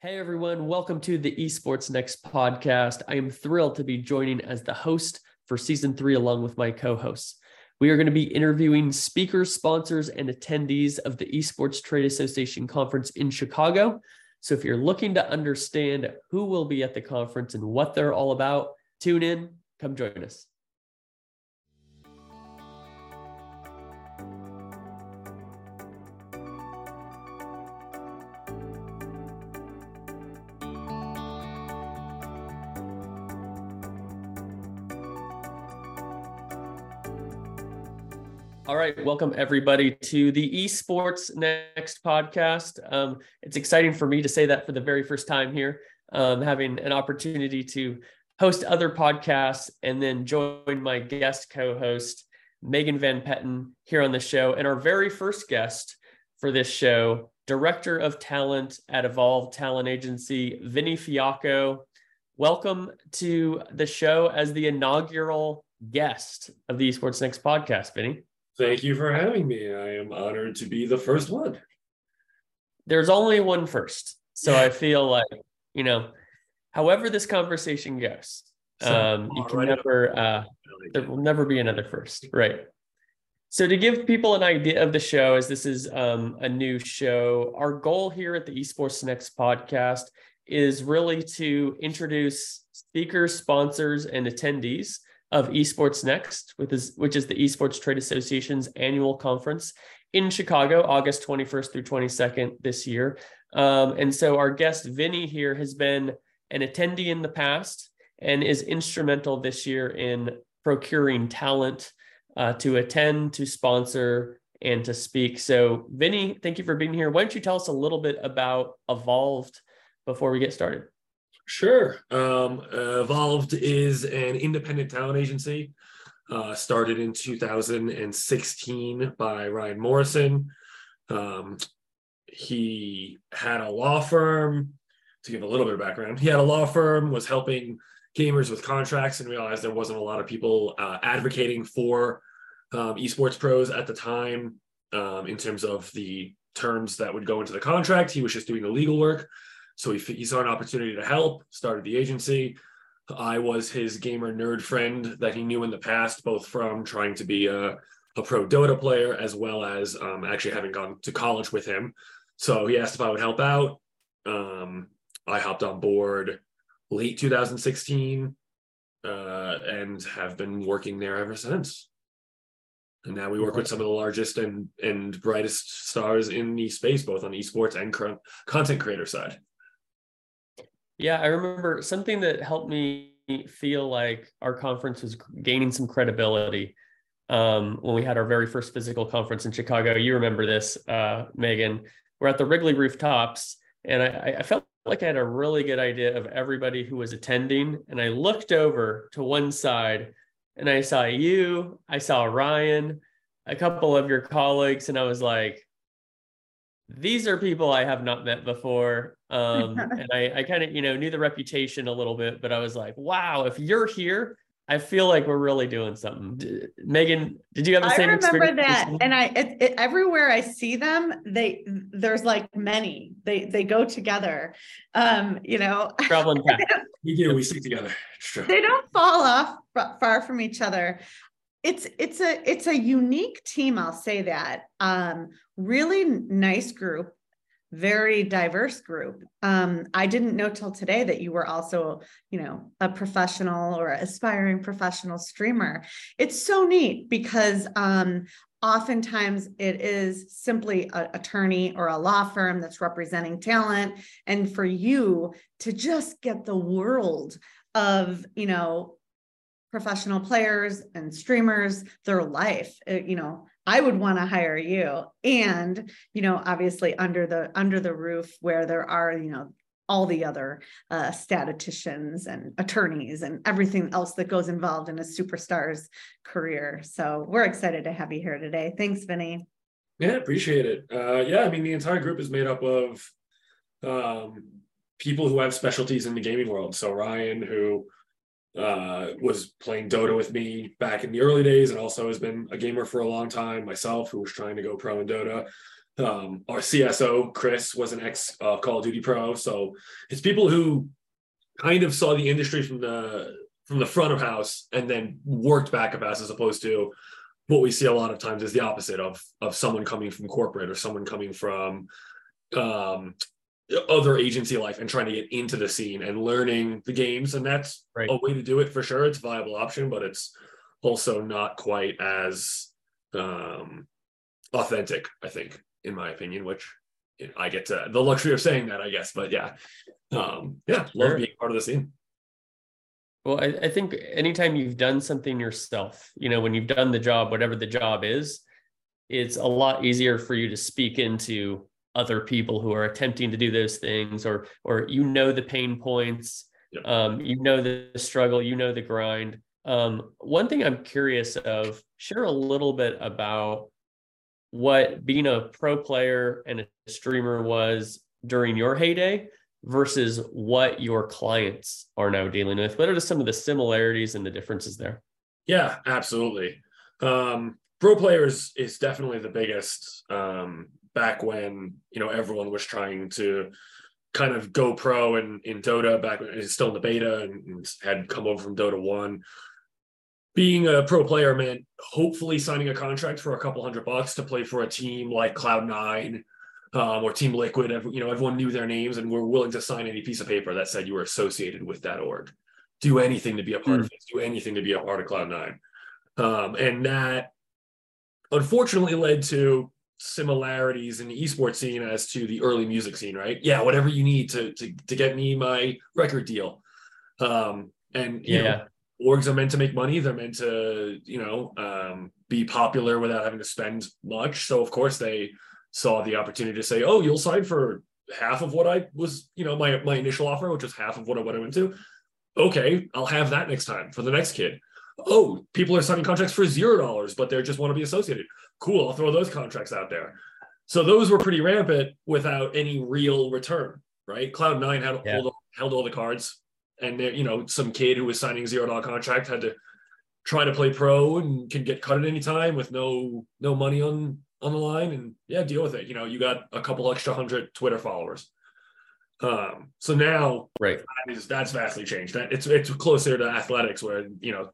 Hey everyone, welcome to the Esports Next podcast. I am thrilled to be joining as the host for season three, along with my co hosts. We are going to be interviewing speakers, sponsors, and attendees of the Esports Trade Association Conference in Chicago. So if you're looking to understand who will be at the conference and what they're all about, tune in, come join us. All right, welcome everybody to the Esports Next podcast. Um, it's exciting for me to say that for the very first time here, um, having an opportunity to host other podcasts and then join my guest co-host Megan Van Petten here on the show, and our very first guest for this show, Director of Talent at Evolved Talent Agency, Vinny Fiacco. Welcome to the show as the inaugural guest of the Esports Next podcast, Vinny. Thank you for having me. I am honored to be the first one. There's only one first. So I feel like, you know, however this conversation goes, um, you can never, uh, there will never be another first. Right. So to give people an idea of the show, as this is um, a new show, our goal here at the Esports Next podcast is really to introduce speakers, sponsors, and attendees of Esports Next, which is, which is the Esports Trade Association's annual conference in Chicago, August 21st through 22nd this year. Um, and so our guest, Vinny, here has been an attendee in the past and is instrumental this year in procuring talent uh, to attend, to sponsor, and to speak. So, Vinny, thank you for being here. Why don't you tell us a little bit about Evolved before we get started? Sure. Um, Evolved is an independent talent agency uh, started in 2016 by Ryan Morrison. Um, he had a law firm. To give a little bit of background, he had a law firm, was helping gamers with contracts, and realized there wasn't a lot of people uh, advocating for um, esports pros at the time um, in terms of the terms that would go into the contract. He was just doing the legal work. So he, he saw an opportunity to help, started the agency. I was his gamer nerd friend that he knew in the past, both from trying to be a, a pro Dota player as well as um, actually having gone to college with him. So he asked if I would help out. Um, I hopped on board late 2016 uh, and have been working there ever since. And now we work with some of the largest and, and brightest stars in the space, both on esports and content creator side. Yeah, I remember something that helped me feel like our conference was gaining some credibility um, when we had our very first physical conference in Chicago. You remember this, uh, Megan. We're at the Wrigley rooftops, and I, I felt like I had a really good idea of everybody who was attending. And I looked over to one side and I saw you, I saw Ryan, a couple of your colleagues, and I was like, these are people I have not met before. Um, and I, I kind of, you know, knew the reputation a little bit, but I was like, wow, if you're here, I feel like we're really doing something. D- Megan, did you have the I same experience? I remember that. And I, it, it, everywhere I see them, they, there's like many, they, they go together. Um, you know, traveling path. we do, we stick together. They don't fall off far from each other it's it's a it's a unique team i'll say that. Um really nice group very diverse group. Um i didn't know till today that you were also you know a professional or aspiring professional streamer. It's so neat because um oftentimes it is simply an attorney or a law firm that's representing talent. And for you to just get the world of you know professional players and streamers their life uh, you know i would want to hire you. And you know obviously under the under the roof where there are you know all the other uh, statisticians and attorneys and everything else that goes involved in a superstar's career. So we're excited to have you here today. Thanks vinny. Yeah appreciate it. Uh, yeah i mean the entire group is made up of um, people who have specialties in the gaming world. So ryan who uh, was playing Dota with me back in the early days and also has been a gamer for a long time myself who was trying to go pro in Dota. Um, our CSO Chris was an ex uh, Call of Duty pro, so it's people who kind of saw the industry from the from the front of house and then worked back of house as opposed to what we see a lot of times is the opposite of of someone coming from corporate or someone coming from um, other agency life and trying to get into the scene and learning the games. And that's right. a way to do it for sure. It's a viable option but it's also not quite as um, authentic i think in my opinion which i get to the luxury of saying that i guess but yeah. Um, yeah love being part of the scene. Well, I, I think anytime you've done something yourself, you know, when you've done the job, whatever the job is, it's a lot easier for you to speak into other people who are attempting to do those things or or you know the pain points yeah. um, you know the struggle you know the grind um, one thing i'm curious of share a little bit about what being a pro player and a streamer was during your heyday versus what your clients are now dealing with? What are some of the similarities and the differences there? Yeah, absolutely. Um, pro players is definitely the biggest. Um, back when you know everyone was trying to kind of go pro in, in Dota back when it's still in the beta and, and had come over from Dota one. Being a pro player meant hopefully signing a contract for a couple hundred bucks to play for a team like Cloud Nine um, or Team Liquid. You know, everyone knew their names and were willing to sign any piece of paper that said you were associated with that org. Do anything to be a part mm. of it. Do anything to be a part of Cloud Nine. Um, and that unfortunately led to similarities in the esports scene as to the early music scene, right? Yeah, whatever you need to to, to get me my record deal. Um, and yeah. Know, orgs are meant to make money. They're meant to, you know, um, be popular without having to spend much. So of course they saw the opportunity to say, "Oh, you'll sign for half of what I was, you know, my my initial offer, which was half of what I went into." Okay, I'll have that next time for the next kid. Oh, people are signing contracts for zero dollars, but they just want to be associated. Cool, I'll throw those contracts out there. So those were pretty rampant without any real return, right? Cloud Nine had yeah. hold, held all the cards, and there, you know, some kid who was signing zero dollar contract had to try to play pro and can get cut at any time with no no money on on the line and yeah, deal with it. You know, you got a couple extra hundred Twitter followers. Um, so now right that is, that's vastly changed. That it's it's closer to athletics where you know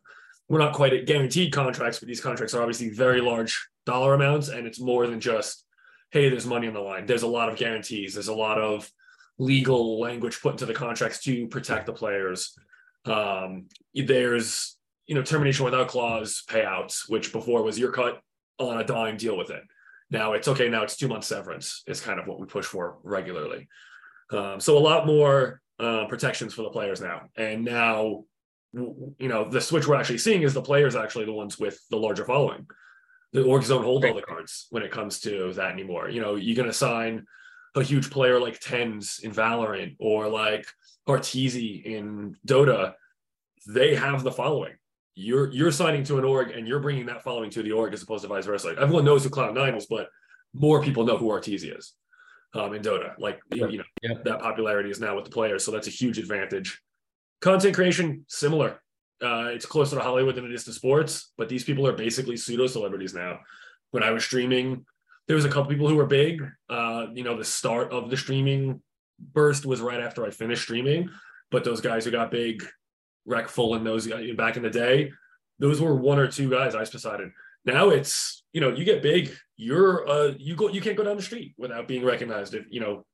we're not quite at guaranteed contracts, but these contracts are obviously very large dollar amounts, and it's more than just hey, there's money on the line. There's a lot of guarantees. There's a lot of legal language put into the contracts to protect the players. Um, there's you know termination without clause payouts, which before was your cut on a dime, deal with it. Now it's okay. Now it's two months severance is kind of what we push for regularly. Um, so a lot more uh, protections for the players now. And now, you know, the switch we're actually seeing is the players actually the ones with the larger following. The orgs don't hold all the cards when it comes to that anymore. You know, you're going to sign a huge player like TenZ in Valorant or like Arteezy in Dota. They have the following you're you're signing to an org and you're bringing that following to the org as opposed to vice versa. Like everyone knows who Cloud Nine is, but more people know who Arteezy is um, in Dota. Like you know that popularity is now with the players, so that's a huge advantage. Content creation similar. Uh, it's closer to Hollywood than it is to sports, but these people are basically pseudo celebrities now. When I was streaming, there was a couple people who were big. Uh, you know, the start of the streaming burst was right after I finished streaming, but those guys who got big Reckful and those guys back in the day, those were one or two guys Ice Poseidon. Now it's you know you get big, you're uh you go you can't go down the street without being recognized. If you know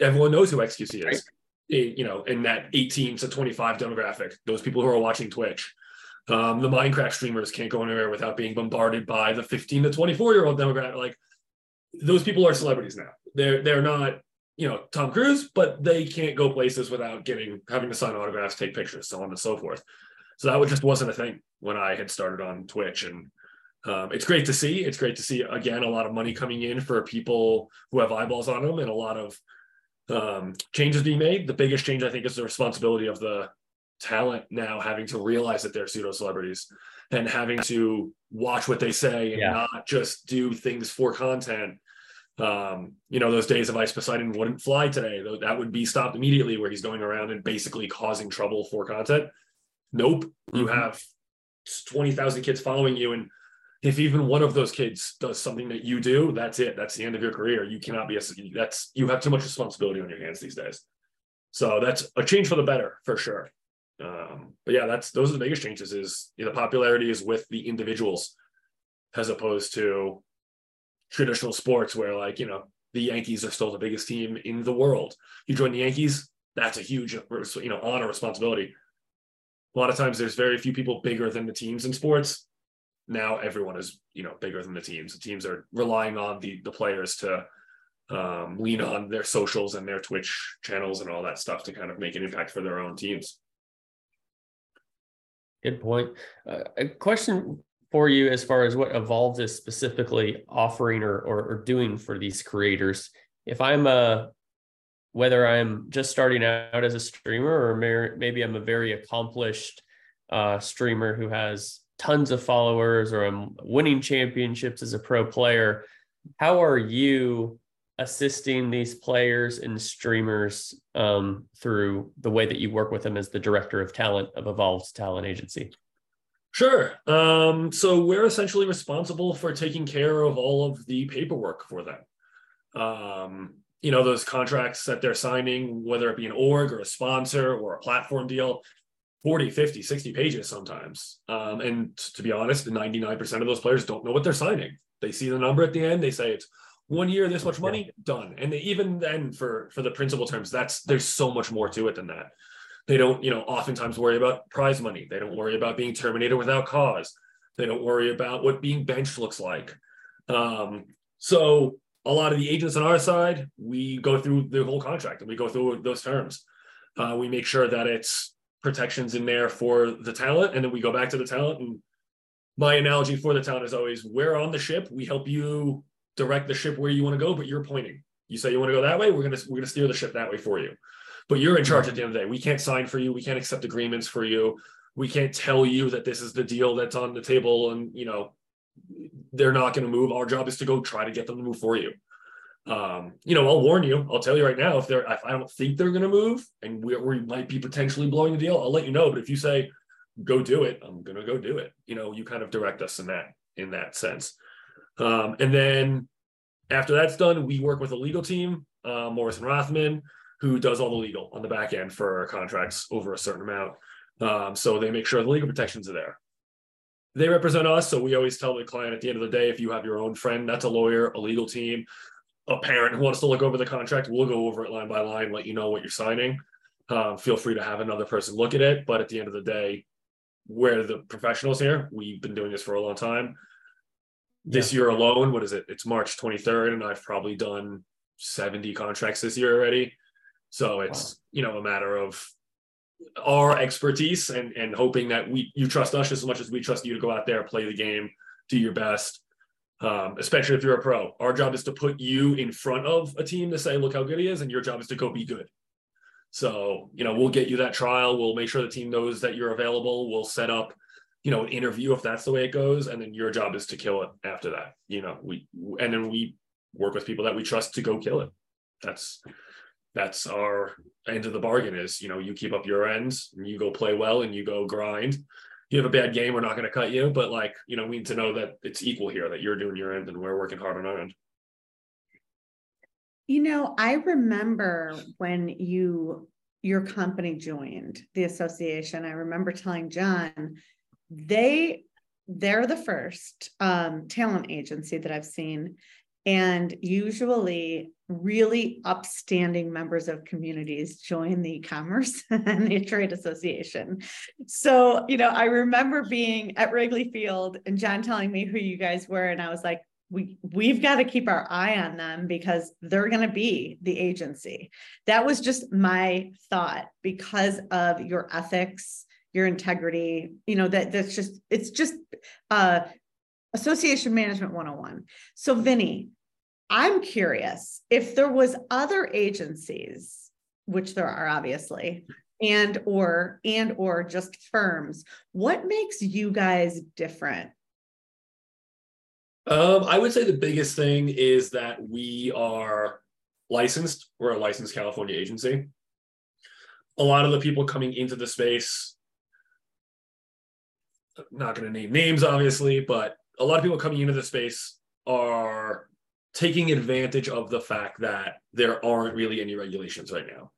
everyone knows who XQC is. You know, in that 18 to 25 demographic, those people who are watching Twitch. Um, the Minecraft streamers can't go anywhere without being bombarded by the 15 to 24 year old demographic. Like those people are celebrities now. They're they're not you know Tom Cruise, but they can't go places without getting having to sign autographs, take pictures, so on and so forth. So that just wasn't a thing when I had started on Twitch, and um, it's great to see. It's great to see again a lot of money coming in for people who have eyeballs on them, and a lot of um, changes being made. The biggest change I think is the responsibility of the talent now having to realize that they're pseudo celebrities and having to watch what they say and yeah. not just do things for content um, you know, those days of Ice Poseidon wouldn't fly today. That would be stopped immediately where he's going around and basically causing trouble for content. Nope. Mm-hmm. You have 20,000 kids following you and if even one of those kids does something that you do, that's it. That's the end of your career. You cannot be a that's you have too much responsibility on your hands these days. So that's a change for the better for sure. Um, but yeah, that's those are the biggest changes. Is you know, the popularity is with the individuals as opposed to traditional sports where like you know the Yankees are still the biggest team in the world. You join the Yankees, that's a huge you know honor responsibility. A lot of times, there's very few people bigger than the teams in sports now everyone is you know bigger than the teams. The teams are relying on the the players to um, lean on their socials and their Twitch channels and all that stuff to kind of make an impact for their own teams. Good point. Uh, a question for you as far as what Evolved is specifically offering or, or, or doing for these creators. If I'm a whether I'm just starting out as a streamer or maybe I'm a very accomplished uh, streamer who has tons of followers or I'm winning championships as a pro player. How are you assisting these players and streamers um, through the way that you work with them as the director of talent of Evolved's talent agency? Sure. Um, so we're essentially responsible for taking care of all of the paperwork for them. Um, you know, those contracts that they're signing, whether it be an org or a sponsor or a platform deal, 40, 50, 60 pages sometimes. Um, and to be honest, 99% of those players don't know what they're signing. They see the number at the end, they say it's one year, this much money, done. And even then for for the principal terms, that's there's so much more to it than that. They don't, you know, oftentimes worry about prize money. They don't worry about being terminated without cause. They don't worry about what being benched looks like. Um, so a lot of the agents on our side, we go through the whole contract and we go through those terms. Uh, we make sure that it's protections in there for the talent, and then we go back to the talent. And my analogy for the talent is always: we're on the ship. We help you direct the ship where you want to go, but you're pointing. You say you want to go that way. We're gonna we're gonna steer the ship that way for you. But you're in mm-hmm. charge at the end of the day. We can't sign for you. We can't accept agreements for you. We can't tell you that this is the deal that's on the table, and you know they're not going to move. Our job is to go try to get them to move for you um, you know, I'll warn you. I'll tell you right now if they're if I don't think they're going to move and we, we might be potentially blowing the deal, I'll let you know. But if you say go do it, I'm going to go do it. You know, you kind of direct us in that in that sense. Um, and then after that's done, we work with a legal team, uh, Morrison Rothman, who does all the legal on the back end for contracts over a certain amount. Um, so they make sure the legal protections are there. They represent us, so we always tell the client at the end of the day, if you have your own friend that's a lawyer, a legal team, a parent who wants to look over the contract, we'll go over it line by line, let you know what you're signing. Um, feel free to have another person look at it. But at the end of the day, we're the professionals here. We've been doing this for a long time. This yeah. year alone, what is it? It's March 23rd, and I've probably done 70 contracts this year already. So it's wow. you know a matter of our expertise and and hoping that we you trust us as much as we trust you to go out there, play the game, do your best, um, especially if you're a pro. Our job is to put you in front of a team to say, look how good he is, and your job is to go be good. So, you know, we'll get you that trial. We'll make sure the team knows that you're available. We'll set up, you know, an interview if that's the way it goes. And then your job is to kill it after that. You know, we and then we work with people that we trust to go kill it. That's that's our end of the bargain is, you know, you keep up your ends and you go play well and you go grind you have a bad game, we're not going to cut you. But like, you know, we need to know that it's equal here, that you're doing your end and we're working hard on our end. You know, I remember when you your company joined the association. I remember telling John they they're the first um, talent agency that I've seen and usually, really upstanding members of communities join the Commerce and the Trade Association. So, you know, I remember being at Wrigley Field and John telling me who you guys were, and I was like, we we've got to keep our eye on them because they're going to be the agency. That was just my thought because of your ethics, your integrity. You know that that's just it's just uh, association management 101. So Vinny, I'm curious if there was other agencies, which there are obviously, and or and or just firms, what makes you guys different? Um, I would say the biggest thing is that we are licensed. We're a licensed California agency. A lot of the people coming into the space, not going to name names, obviously, but a lot of people coming into the space are taking advantage of the fact that there aren't really any regulations right now.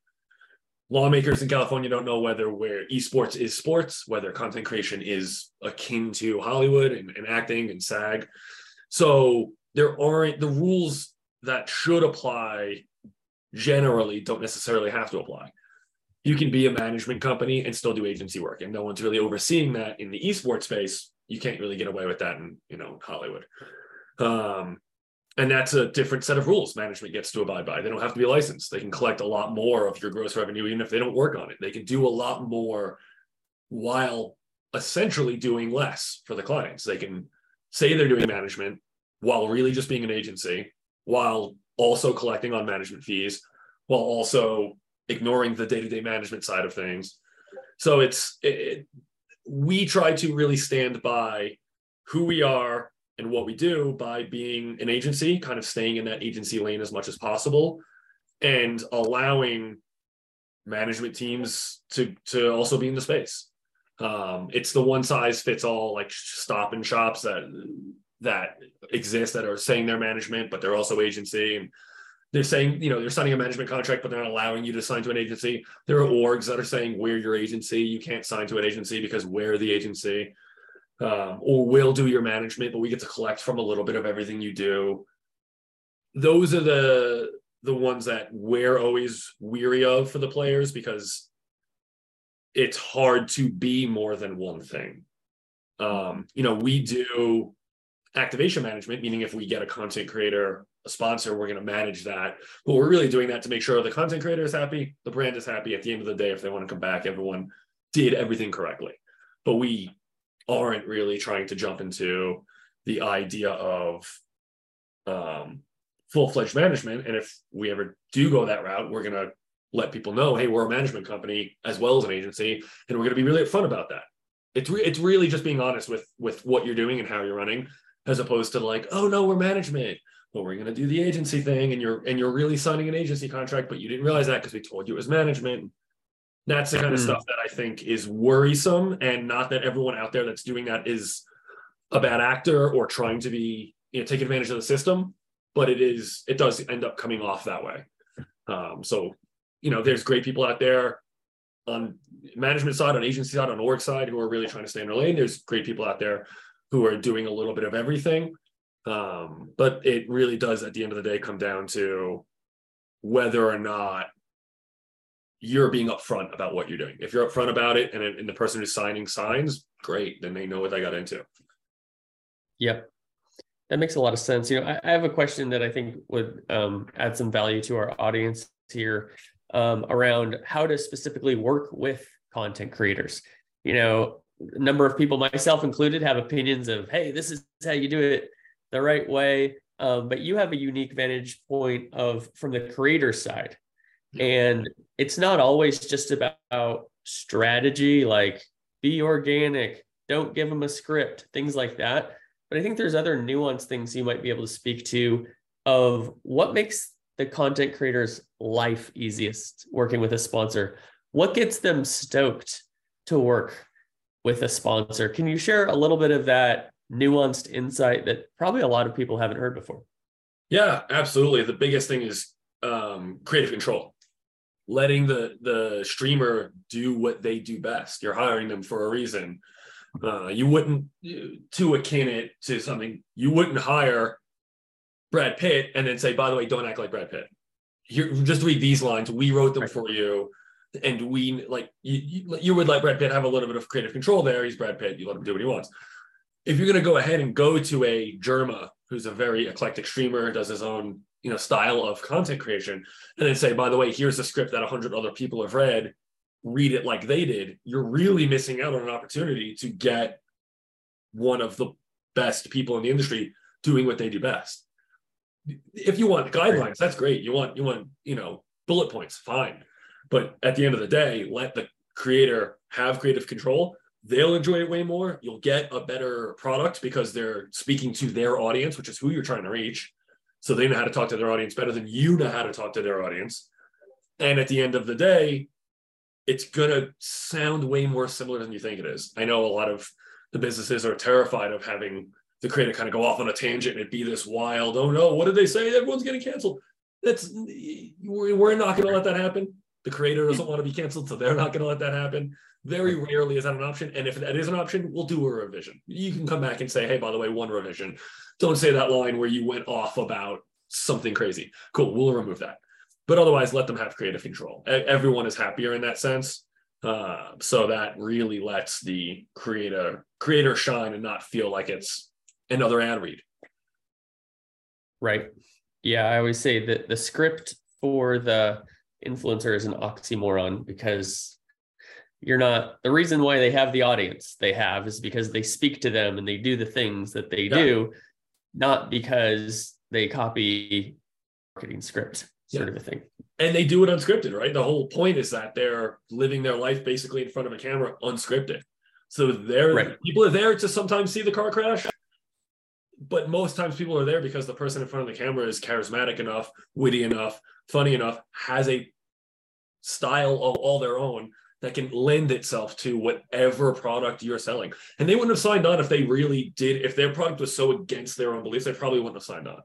Lawmakers in California don't know whether where esports is sports, whether content creation is akin to Hollywood and, and acting and SAG. So there aren't the rules that should apply generally don't necessarily have to apply. You can be a management company and still do agency work, and no one's really overseeing that in the esports space. You can't really get away with that in you know Hollywood. Um, and that's a different set of rules management gets to abide by. They don't have to be licensed. They can collect a lot more of your gross revenue, even if they don't work on it. They can do a lot more while essentially doing less for the clients. They can say they're doing management while really just being an agency, while also collecting on management fees, while also ignoring the day-to-day management side of things. So it's it, we try to really stand by who we are and what we do by being an agency, kind of staying in that agency lane as much as possible and allowing management teams to to also be in the space. Um, it's the one size fits all like stop and shops that that exist that are saying they're management, but they're also agency. And they're saying, you know, they're signing a management contract, but they're not allowing you to sign to an agency. There are orgs that are saying we're your agency. You can't sign to an agency because we're the agency um, or will do your management, but we get to collect from a little bit of everything you do. Those are the the ones that we're always weary of for the players because it's hard to be more than one thing. Um, you know, we do activation management, meaning if we get a content creator, a sponsor, we're going to manage that. But we're really doing that to make sure the content creator is happy, the brand is happy. At the end of the day, if they want to come back, everyone did everything correctly. But we aren't really trying to jump into the idea of um, full-fledged management and if we ever do go that route we're going to let people know hey we're a management company as well as an agency and we're going to be really upfront about that it's re- it's really just being honest with with what you're doing and how you're running as opposed to like oh no we're management but we're going to do the agency thing and you're and you're really signing an agency contract but you didn't realize that because we told you it was management that's the kind of mm. stuff that I think is worrisome, and not that everyone out there that's doing that is a bad actor or trying to be, you know, take advantage of the system, but it is, it does end up coming off that way. Um, so, you know, there's great people out there on management side, on agency side, on org side who are really trying to stay in their lane. There's great people out there who are doing a little bit of everything. Um, but it really does, at the end of the day, come down to whether or not you're being upfront about what you're doing. If you're upfront about it and, and the person who's signing signs, great. Then they know what they got into. Yep. That makes a lot of sense. You know, I, I have a question that I think would um, add some value to our audience here um, around how to specifically work with content creators. You know, a number of people, myself included, have opinions of, hey, this is how you do it the right way. Um, but you have a unique vantage point of from the creator side and it's not always just about strategy, like be organic, don't give them a script, things like that. But I think there's other nuanced things you might be able to speak to of what makes the content creator's life easiest working with a sponsor. What gets them stoked to work with a sponsor? Can you share a little bit of that nuanced insight that probably a lot of people haven't heard before? Yeah, absolutely. The biggest thing is um, creative control letting the the streamer do what they do best. You're hiring them for a reason. Uh, you wouldn't to akin it to something. You wouldn't hire Brad Pitt and then say, by the way, don't act like Brad Pitt. Here, just read these lines. We wrote them for you, and we like you, you, you. would let Brad Pitt have a little bit of creative control there. He's Brad Pitt. You let him do what he wants. If you're going to go ahead and go to a Jerma, who's a very eclectic streamer, does his own you know style of content creation and then say by the way here's a script that 100 other people have read. Read it like they did you're really missing out on an opportunity to get one of the best people in the industry doing what they do best. If you want guidelines that's great. You want you want you know bullet points fine. But at the end of the day let the creator have creative control they'll enjoy it way more you'll get a better product because they're speaking to their audience which is who you're trying to reach so they know how to talk to their audience better than you know how to talk to their audience. And at the end of the day, it's going to sound way more similar than you think it is. I know a lot of the businesses are terrified of having the creator kind of go off on a tangent and it be this wild, oh no, what did they say? Everyone's getting canceled. That's we're not going to let that happen. The creator doesn't want to be canceled, so they're not going to let that happen. Very rarely is that an option. And if that is an option, we'll do a revision. You can come back and say, hey, by the way, one revision. Don't say that line where you went off about something crazy. Cool, we'll remove that. But otherwise, let them have creative control. Everyone is happier in that sense. Uh, so that really lets the creator creator shine and not feel like it's another ad read. Right. Yeah, I always say that the script for the influencer is an oxymoron because you're not the reason why they have the audience they have is because they speak to them and they do the things that they yeah. do not because they copy marketing script sort yeah. of a thing and they do it unscripted right the whole point is that they're living their life basically in front of a camera unscripted so they're right. people are there to sometimes see the car crash but most times people are there because the person in front of the camera is charismatic enough witty enough funny enough has a style of all their own that can lend itself to whatever product you're selling. And they wouldn't have signed on if they really did. If their product was so against their own beliefs, they probably wouldn't have signed on.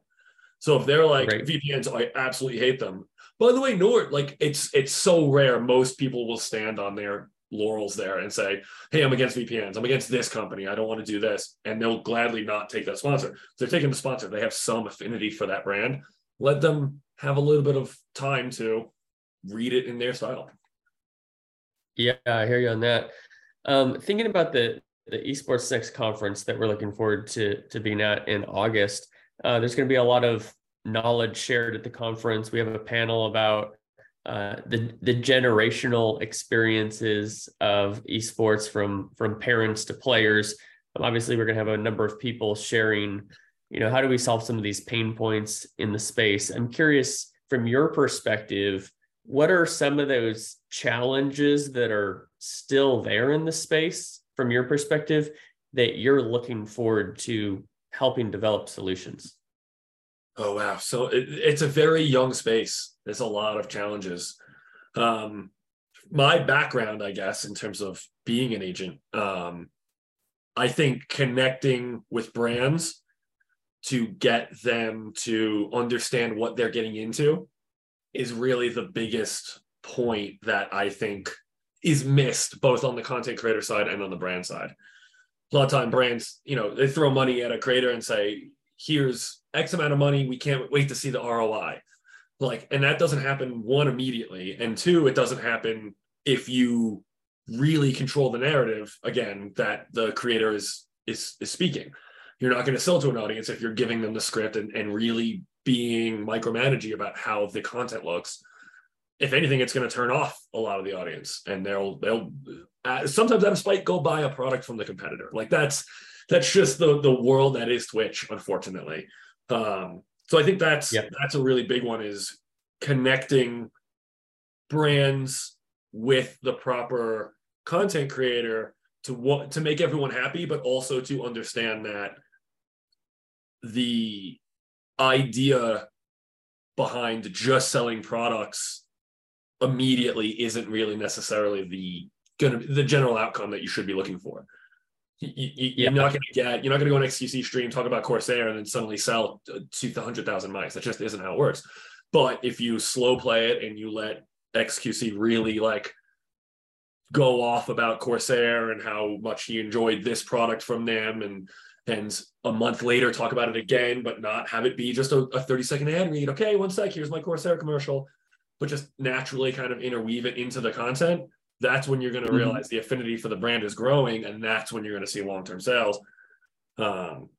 So if they're like right. VPNs, I absolutely hate them. By the way, Nord, like it's it's so rare. Most people will stand on their laurels there and say, "Hey, I'm against VPNs. I'm against this company. I don't want to do this," and they'll gladly not take that sponsor. they're taking the sponsor. They have some affinity for that brand. Let them have a little bit of time to read it in their style. Yeah, I hear you on that. Um, thinking about the the esports next conference that we're looking forward to to being at in August, uh, there's going to be a lot of knowledge shared at the conference. We have a panel about uh, the the generational experiences of esports from from parents to players. Um, obviously, we're going to have a number of people sharing. You know, how do we solve some of these pain points in the space? I'm curious from your perspective what are some of those challenges that are still there in the space from your perspective that you're looking forward to helping develop solutions? Oh wow! So it, it's a very young space. There's a lot of challenges. Um, my background, I guess, in terms of being an agent, um, I think connecting with brands to get them to understand what they're getting into is really the biggest point that I think is missed both on the content creator side and on the brand side. A lot of time brands, you know, they throw money at a creator and say, here's X amount of money. We can't wait to see the ROI. Like, and that doesn't happen one immediately. And two, it doesn't happen if you really control the narrative again that the creator is is is speaking. You're not going to sell to an audience if you're giving them the script and, and really being micromanaging about how the content looks if anything it's going to turn off a lot of the audience and they'll they'll uh, sometimes out of spite go buy a product from the competitor like that's that's just the the world that is twitch unfortunately um so i think that's yep. that's a really big one is connecting brands with the proper content creator to what to make everyone happy but also to understand that the idea behind just selling products immediately isn't really necessarily the gonna the general outcome that you should be looking for. You, are not going to get you're not going to go on XQC stream talk about Corsair and then suddenly sell uh, two hundred thousand mics. That just isn't how it works. But if you slow play it and you let XQC really like go off about Corsair and how much he enjoyed this product from them and and a month later talk about it again, but not have it be just a, a 30 second ad read. Okay, one sec, here's my Corsair commercial, but just naturally kind of interweave it into the content. That's when you're going to mm-hmm. realize the affinity for the brand is growing, and that's when you're going to see long term sales. Um,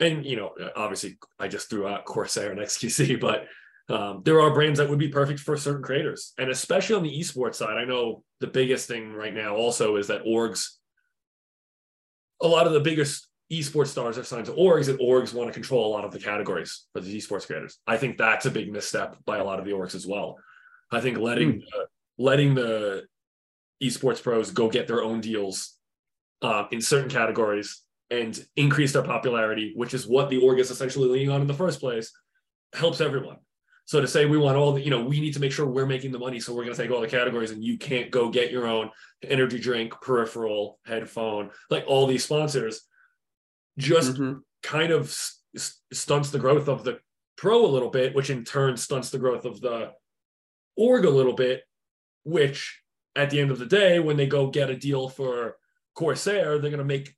and you know, obviously, I just threw out Corsair and XQC, but um, there are brands that would be perfect for certain creators, and especially on the esports side. I know the biggest thing right now also is that orgs, a lot of the biggest esports stars are signed to orgs and orgs want to control a lot of the categories for the esports creators. I think that's a big misstep by a lot of the orgs as well. I think letting mm. uh, letting the esports pros go get their own deals uh, in certain categories and increase their popularity, which is what the org is essentially leaning on in the first place, helps everyone. So to say we want all the, you know, we need to make sure we're making the money, so we're going to take all the categories, and you can't go get your own energy drink, peripheral, headphone, like all these sponsors just mm-hmm. kind of stunts the growth of the pro a little bit, which in turn stunts the growth of the org a little bit, which at the end of the day, when they go get a deal for Corsair, they're going to make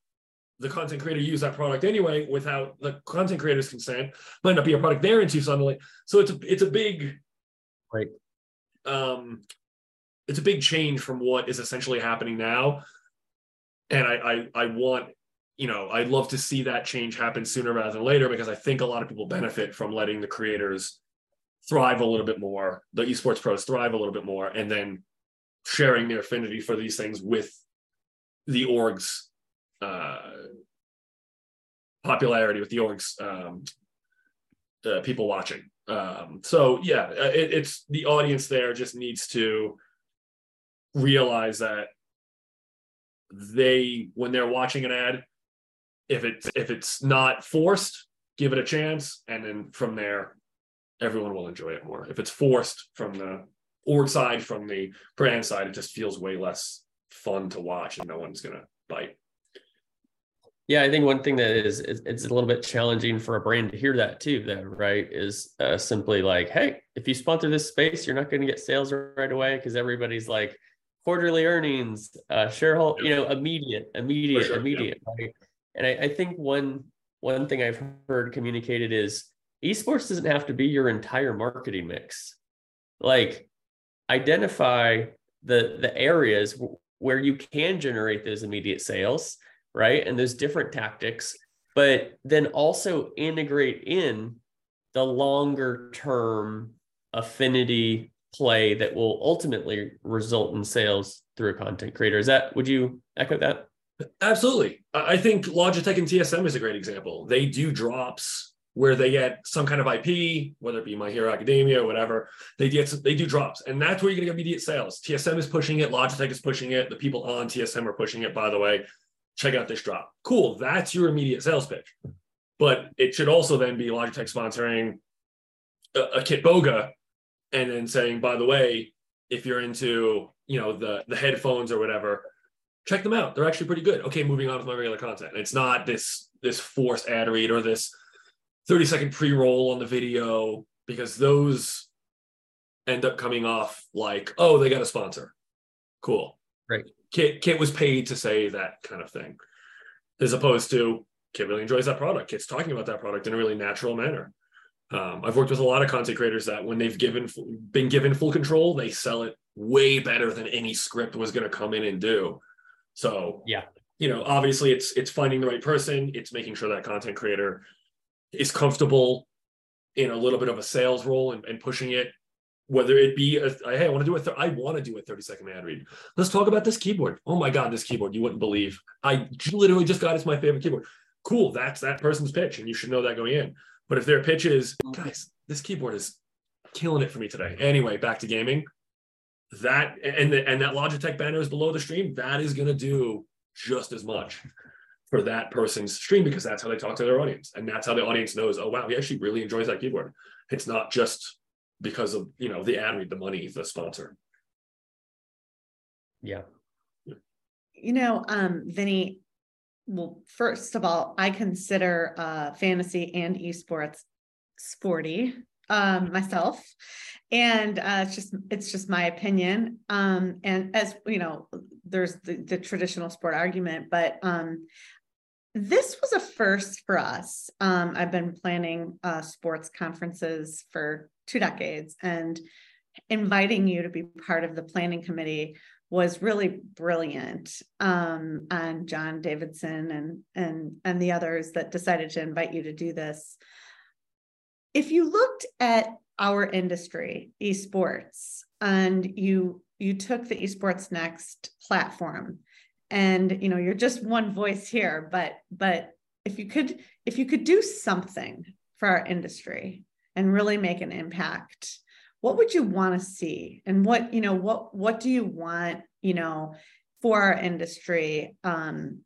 the content creator use that product anyway without the content creator's consent. Might not be a product they're into suddenly. So it's a it's a big right. Um, it's a big change from what is essentially happening now, and I I, I want you know I'd love to see that change happen sooner rather than later because I think a lot of people benefit from letting the creators thrive a little bit more, the esports pros thrive a little bit more, and then sharing their affinity for these things with the org's uh, popularity, with the org's um, uh, people watching. Um, so yeah, uh, it, it's the audience there just needs to realize that they when they're watching an ad, if it's if it's not forced, give it a chance, and then from there, everyone will enjoy it more. If it's forced from the org side, from the brand side, it just feels way less fun to watch, and no one's gonna bite. Yeah, I think one thing that is it's a little bit challenging for a brand to hear that too. Then, right, is uh, simply like, hey, if you sponsor this space, you're not going to get sales right away because everybody's like quarterly earnings, uh, shareholder, you know, immediate, immediate, sure, immediate, yeah. right? And I, I think one one thing I've heard communicated is esports doesn't have to be your entire marketing mix. Like, identify the the areas where you can generate those immediate sales right? And those different tactics, but then also integrate in the longer term affinity play that will ultimately result in sales through a content creator. Is that, would you echo that? Absolutely. I think Logitech and TSM is a great example. They do drops where they get some kind of IP, whether it be My Hero Academia or whatever. They get they do drops, and that's where you're gonna get immediate sales. TSM is pushing it, Logitech is pushing it, the people on TSM are pushing it. By the way, check out this drop. Cool. That's your immediate sales pitch. But it should also then be Logitech sponsoring a, a Kitboga and then saying, by the way, if you're into, you know, the the headphones or whatever, check them out. They're actually pretty good. Okay, moving on with my regular content. It's not this this forced ad read or this 30 second pre-roll on the video because those end up coming off like, oh, they got a sponsor. Cool. Right. Kit Kit was paid to say that kind of thing, as opposed to Kit really enjoys that product. Kit's talking about that product in a really natural manner. Um, I've worked with a lot of content creators that when they've given been given full control, they sell it way better than any script was going to come in and do. So yeah, you know, obviously it's it's finding the right person. It's making sure that content creator is comfortable in a little bit of a sales role and, and pushing it whether it be a, hey, I want to do a th- I want to do a 30 second ad read. Let's talk about this keyboard. Oh my god, this keyboard you wouldn't believe. I literally just got it's my favorite keyboard. Cool, that's that person's pitch, and you should know that going in. But if their pitch is, guys, this keyboard is killing it for me today. Anyway, back to gaming. That and the, and that Logitech banner is below the stream. That is going to do just as much for that person's stream because that's how they talk to their audience, and that's how the audience knows. Oh wow, he actually really enjoys that keyboard. It's not just because of you know the ad read, the money, the sponsor. Yeah. You know, um, Vinny, well, first of all, I consider uh, fantasy and esports sporty um, myself, and uh, it's just it's just my opinion. Um, and as you know, there's the, the traditional sport argument, but um, this was a first for us. Um, I've been planning uh, sports conferences for two decades, and inviting you to be part of the planning committee was really brilliant. Um, and John Davidson and and and the others that decided to invite you to do this. If you looked at our industry, esports, and you you took the esports next platform and you know you're just one voice here but but if you could if you could do something for our industry and really make an impact what would you want to see? And what you know what what do you want you know for our industry um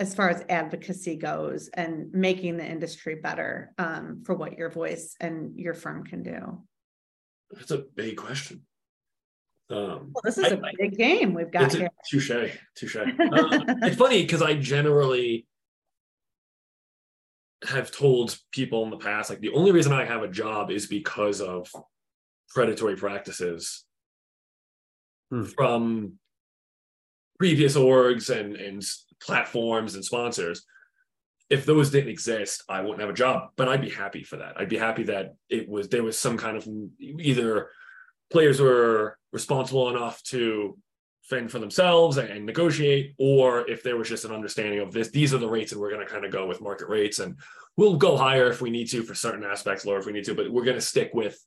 as far as advocacy goes and making the industry better um, for what your voice and your firm can do that's a big question um, well, this is I, a big game we've got here. Touche, touche. Uh, it's funny because I generally, have told people in the past like the only reason I have a job is because of predatory practices hmm. from previous orgs and and platforms and sponsors if those didn't exist i wouldn't have a job but i'd be happy for that i'd be happy that it was there was some kind of either players were responsible enough to fend for themselves and negotiate, or if there was just an understanding of this, these are the rates, and we're going to kind of go with market rates, and we'll go higher if we need to for certain aspects, lower if we need to, but we're going to stick with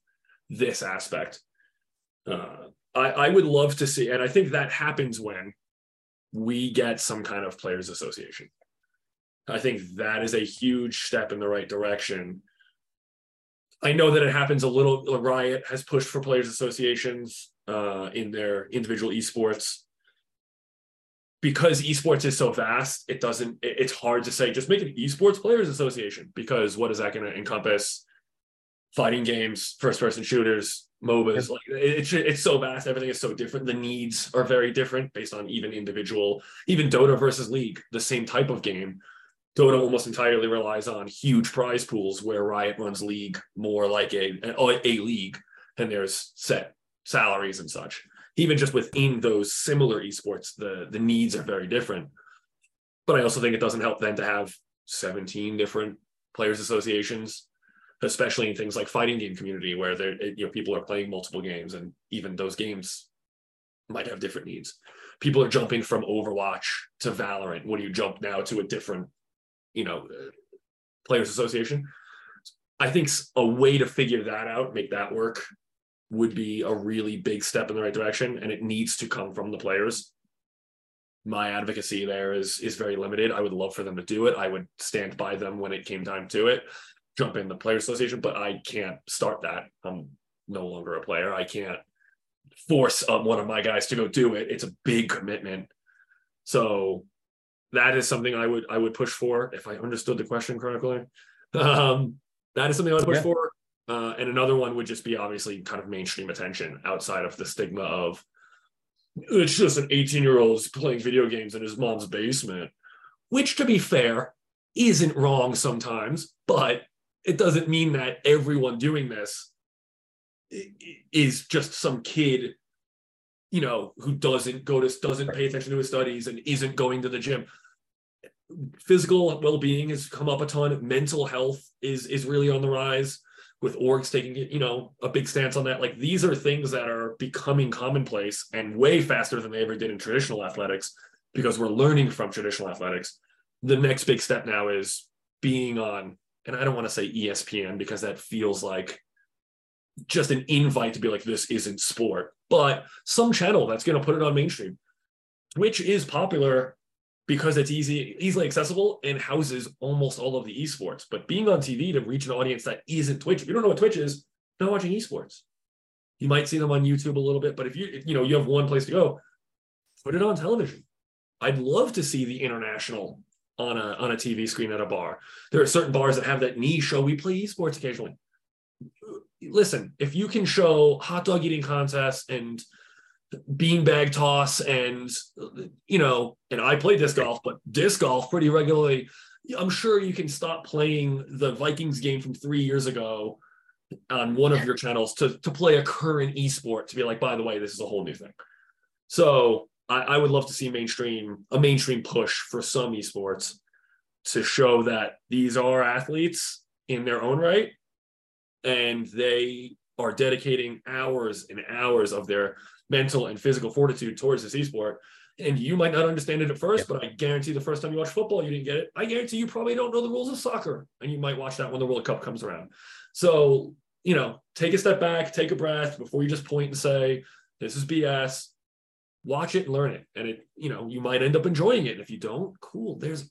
this aspect. Uh, I, I would love to see, and I think that happens when we get some kind of players association. I think that is a huge step in the right direction. I know that it happens a little. Riot has pushed for players associations uh, in their individual esports. Because esports is so vast, it doesn't. It's hard to say just make an esports players association because what is that going to encompass? Fighting games, first-person shooters, MOBAs. Like it's it's so vast. Everything is so different. The needs are very different based on even individual, even Dota versus League, the same type of game. Dota almost entirely relies on huge prize pools, where Riot runs League more like a a, a league, and there's set salaries and such. Even just within those similar esports, the the needs are very different. But I also think it doesn't help then to have 17 different players associations, especially in things like fighting game community where there you know people are playing multiple games and even those games might have different needs. People are jumping from Overwatch to Valorant. When you jump now to a different, you know, uh, players association, I think a way to figure that out, make that work, would be a really big step in the right direction and it needs to come from the players. My advocacy there is is very limited. I would love for them to do it. I would stand by them when it came time to it jump in the players association but i can't start that. I'm no longer a player. I can't force um, one of my guys to go do it. It's a big commitment. So that is something i would i would push for if i understood the question correctly. Um, that is something i would push yeah. for uh, and another one would just be obviously kind of mainstream attention outside of the stigma of it's just an 18 year old playing video games in his mom's basement, which to be fair isn't wrong sometimes, but it doesn't mean that everyone doing this is just some kid you know who doesn't go to doesn't pay attention to his studies and isn't going to the gym. Physical well-being has come up a ton. Mental health is is really on the rise with orgs taking you know a big stance on that. Like these are things that are becoming commonplace and way faster than they ever did in traditional athletics because we're learning from traditional athletics. The next big step now is being on and i don't want to say espn because that feels like just an invite to be like this isn't sport but some channel that's going to put it on mainstream twitch is popular because it's easy, easily accessible and houses almost all of the esports. But being on TV to reach an audience that isn't Twitch, if you don't know what Twitch is, not watching esports. You might see them on YouTube a little bit, but if you you know you have one place to go, put it on television. I'd love to see the international on a on a TV screen at a bar. There are certain bars that have that niche show. We play esports occasionally. Listen, if you can show hot dog eating contests and beanbag toss and you know and i play disc golf but disc golf pretty regularly i'm sure you can stop playing the vikings game from three years ago on one of your channels to, to play a current esport to be like by the way this is a whole new thing so I, I would love to see mainstream a mainstream push for some esports to show that these are athletes in their own right and they are dedicating hours and hours of their mental and physical fortitude towards this esport. And you might not understand it at first, but I guarantee the first time you watch football, you didn't get it. I guarantee you probably don't know the rules of soccer, and you might watch that when the World Cup comes around. So, you know, take a step back, take a breath before you just point and say, "This is BS." Watch it and learn it, and it, you know, you might end up enjoying it. If you don't, cool. There's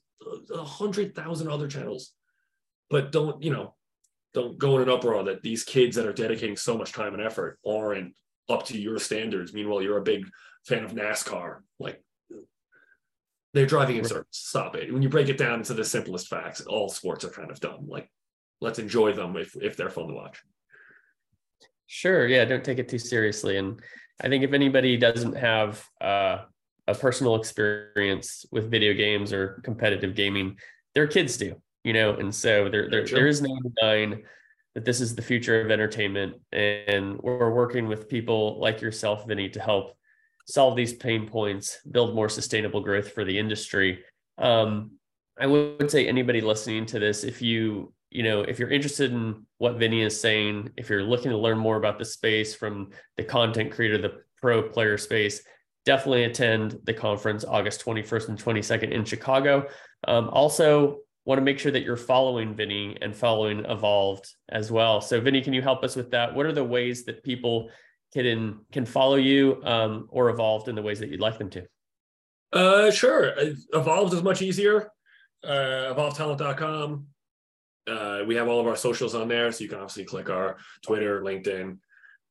a hundred thousand other channels, but don't, you know, don't go in an uproar that these kids that are dedicating so much time and effort aren't up to your standards. Meanwhile, you're a big fan of NASCAR. Like they're driving in circles. Stop it. When you break it down into the simplest facts, all sports are kind of dumb. Like let's enjoy them if if they're fun to watch. Sure. Yeah. Don't take it too seriously. And I think if anybody doesn't have uh, a personal experience with video games or competitive gaming, their kids do you know, and so there there, there is no denying that this is the future of entertainment, and we're working with people like yourself, Vinny, to help solve these pain points, build more sustainable growth for the industry. Um, I would say anybody listening to this, if you you know if you're interested in what Vinny is saying, if you're looking to learn more about the space from the content creator, the pro player space, definitely attend the conference August 21st and 22nd in Chicago. Um, also, want to make sure that you're following Vinny and following Evolved as well. So, Vinny, can you help us with that? What are the ways that people can can follow you um, or Evolved in the ways that you'd like them to? Uh, sure. Evolved is much easier. Uh, evolvetalent.com. Uh, we have all of our socials on there, so you can obviously click our Twitter, LinkedIn.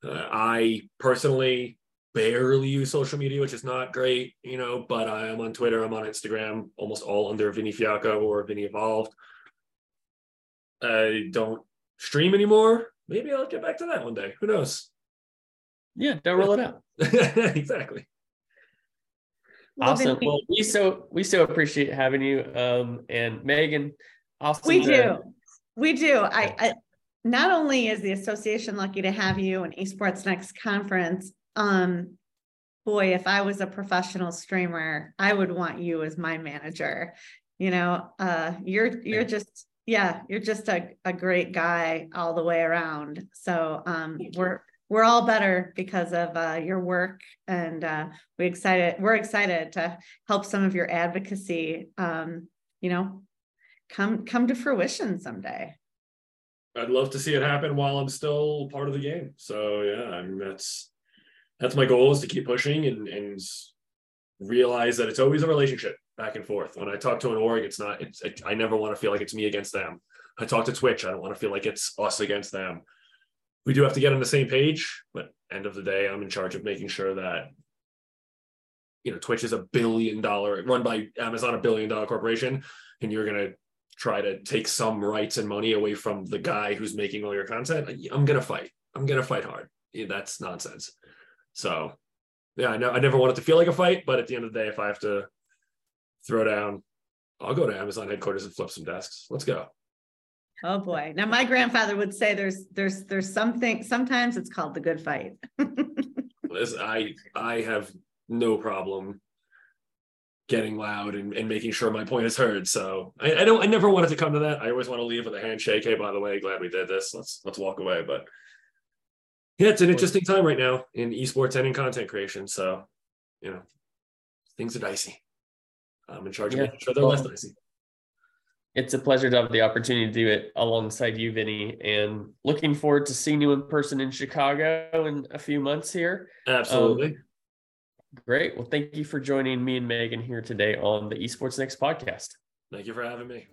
Uh, I personally barely use social media, which is not great, you know, but I am on Twitter, I'm on Instagram, almost all under Vinny Fiacco or Vinny Evolved. I don't stream anymore. Maybe I'll get back to that one day. Who knows? Yeah, don't roll it out. exactly. Awesome. Well, we so we so appreciate having you. Um, and Megan, awesome. We do. We do. I, I not only is the association lucky to have you and esports next conference um boy if i was a professional streamer i would want you as my manager. You know uh you're you're just yeah you're just a, a great guy all the way around. So um we're we're all better because of uh, your work and uh, we excited we're excited to help some of your advocacy um, you know come come to fruition someday i'd love to see it happen while i'm still part of the game so yeah i mean that's that's my goal is to keep pushing and and realize that it's always a relationship back and forth. When I talk to an org, it's not. It's it, I never want to feel like it's me against them. I talk to Twitch. I don't want to feel like it's us against them. We do have to get on the same page, but end of the day, I'm in charge of making sure that you know Twitch is a billion dollar run by Amazon, a billion dollar corporation, and you're gonna try to take some rights and money away from the guy who's making all your content. I'm gonna fight. I'm gonna fight hard. That's nonsense. So yeah, I know I never want it to feel like a fight, but at the end of the day, if I have to throw down, I'll go to Amazon headquarters and flip some desks. Let's go. Oh boy. Now my grandfather would say there's there's there's something sometimes it's called the good fight. Listen, I I have no problem getting loud and, and making sure my point is heard. So I, I don't I never wanted to come to that. I always want to leave with a handshake. Hey, by the way, glad we did this. Let's let's walk away. But yeah, it's an interesting time right now in esports and in content creation. So, you know, things are dicey. I'm in charge of yeah. making sure they're well, less dicey. It's a pleasure to have the opportunity to do it alongside you, Vinny, and looking forward to seeing you in person in Chicago in a few months here. Absolutely. Um, great. Well, thank you for joining me and Megan here today on the Esports Next podcast. Thank you for having me.